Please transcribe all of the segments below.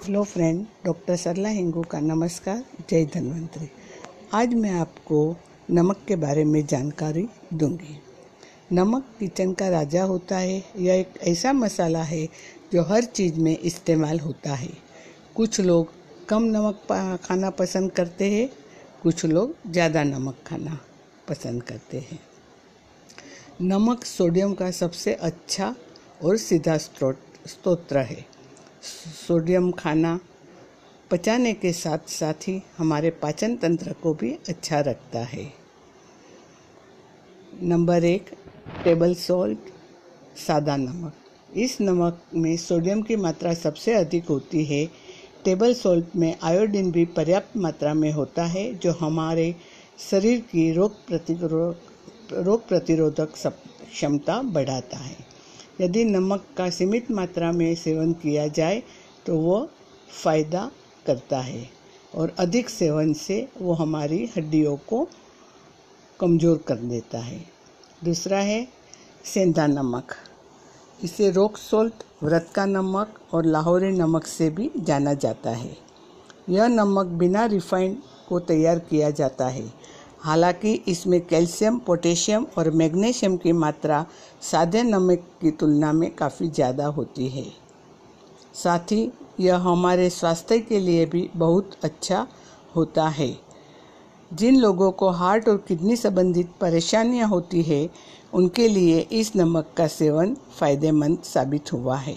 Hello friend, doctor Sarla Hingu का नमस्कार, जय धन्वंतरी। आज मैं आपको नमक के बारे में जानकारी दूँगी। नमक किचन का राजा होता है, यह एक ऐसा मसाला है जो हर चीज़ में इस्तेमाल होता है। कुछ लोग कम नमक खाना पसंद करते हैं, कुछ लोग ज़्यादा नमक खाना पसंद करते हैं। नमक सोडियम का सबसे अच्छा और सीधा स्रोत स्त्रोत्र है। सोडियम खाना पचाने के साथ साथ ही हमारे पाचन तंत्र को भी अच्छा रखता है। नंबर एक, टेबल सॉल्ट, सादा नमक। इस नमक में सोडियम की मात्रा सबसे अधिक होती है। टेबल सॉल्ट में आयोडीन भी पर्याप्त मात्रा में होता है, जो हमारे शरीर की रोग प्रतिरोधक रोग प्रतिरोधक क्षमता बढ़ाता है। यदि नमक का सीमित मात्रा में सेवन किया जाए तो वो फ़ायदा करता है और अधिक सेवन से वो हमारी हड्डियों को कमज़ोर कर देता है। दूसरा है सेंधा नमक। इसे रोक सोल्ट, व्रत का नमक और लाहौरी नमक से भी जाना जाता है। यह नमक बिना रिफाइंड को तैयार किया जाता है। हालाँकि इसमें कैल्शियम, पोटेशियम और मैग्नीशियम की मात्रा सादे नमक की तुलना में काफ़ी ज़्यादा होती है। साथ ही यह हमारे स्वास्थ्य के लिए भी बहुत अच्छा होता है। जिन लोगों को हार्ट और किडनी संबंधित परेशानियाँ होती है, उनके लिए इस नमक का सेवन फ़ायदेमंद साबित हुआ है।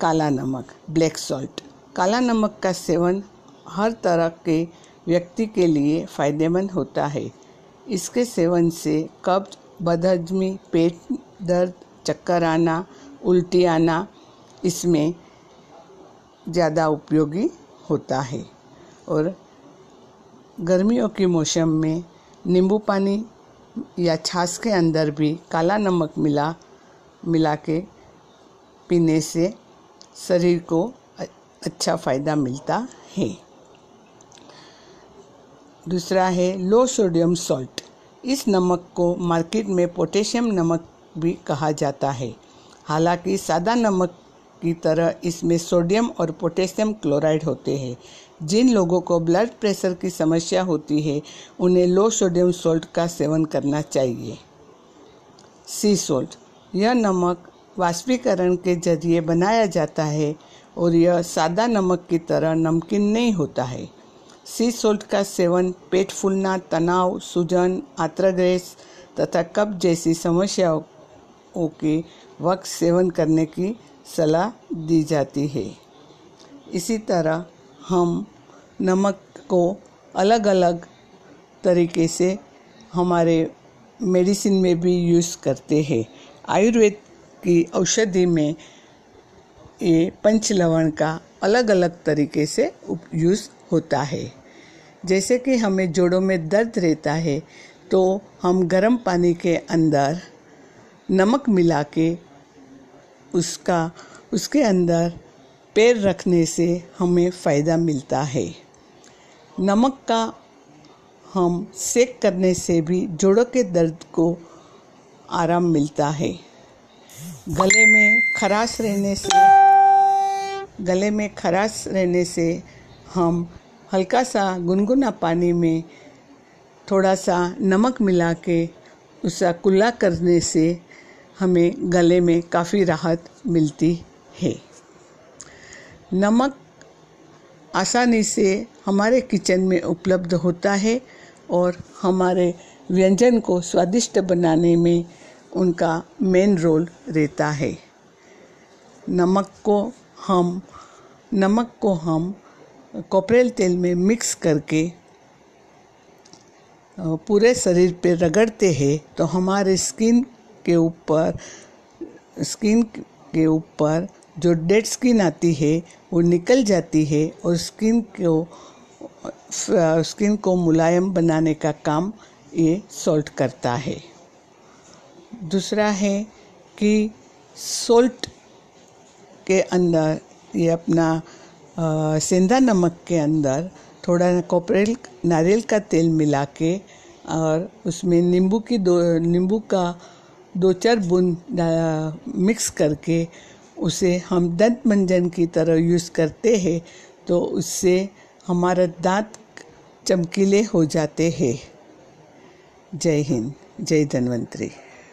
काला नमक, ब्लैक सॉल्ट। काला नमक का सेवन हर तरह के व्यक्ति के लिए फ़ायदेमंद होता है। इसके सेवन से कब्ज, बदहजमी, पेट दर्द चक्कर आना उल्टी आना इसमें ज़्यादा उपयोगी होता है। और गर्मियों के मौसम में नींबू पानी या छाछ के अंदर भी काला नमक मिला मिला के पीने से शरीर को अच्छा फ़ायदा मिलता है। दूसरा है लो सोडियम सॉल्ट। इस नमक को मार्केट में पोटेशियम नमक भी कहा जाता है। हालाँकि सादा नमक की तरह इसमें सोडियम और पोटेशियम क्लोराइड होते हैं। जिन लोगों को ब्लड प्रेशर की समस्या होती है, उन्हें लो सोडियम सॉल्ट का सेवन करना चाहिए। Sea salt. यह नमक वाष्पीकरण के ज़रिए बनाया जाता है और यह सादा नमक की तरह नमकीन नहीं होता है। सी सोल्ट का सेवन, पेट फूलना, तनाव, सूजन आत्रग्रेस तथा कब्ज जैसी समस्याओं के वक्त सेवन करने की सलाह दी जाती है। इसी तरह हम नमक को अलग अलग तरीके से हमारे मेडिसिन में भी यूज़ करते हैं। आयुर्वेद की औषधि में ये पंचलवण का अलग अलग तरीके से यूज़ होता है। जैसे कि हमें जोड़ों में दर्द रहता है तो हम गर्म पानी के अंदर नमक मिला के उसका, उसके अंदर पैर रखने से हमें फ़ायदा मिलता है। नमक का हम सेक करने से भी जोड़ों के दर्द को आराम मिलता है। गले में खराश रहने से, गले में खराश रहने से हम हल्का सा गुनगुना पानी में थोड़ा सा नमक मिला के उसका कुल्ला करने से हमें गले में काफ़ी राहत मिलती है। नमक आसानी से हमारे किचन में उपलब्ध होता है और हमारे व्यंजन को स्वादिष्ट बनाने में उनका मेन रोल रहता है। नमक को हम, नमक को हम कॉपरेल तेल में मिक्स करके पूरे शरीर पे रगड़ते हैं तो हमारे स्किन के ऊपर स्किन के ऊपर जो डेड स्किन आती है, वो निकल जाती है और स्किन को स्किन को मुलायम बनाने का काम ये सॉल्ट करता है। दूसरा है कि सोल्ट के अंदर ये अपना सेंधा नमक के अंदर थोड़ा कोपरेल नारियल का तेल मिला के और उसमें नींबू की दो नींबू का दो चार बूंद मिक्स करके उसे हम दंत मंजन की तरह यूज़ करते हैं तो उससे हमारा दांत चमकीले हो जाते हैं जय हिंद जय धन्वंतरी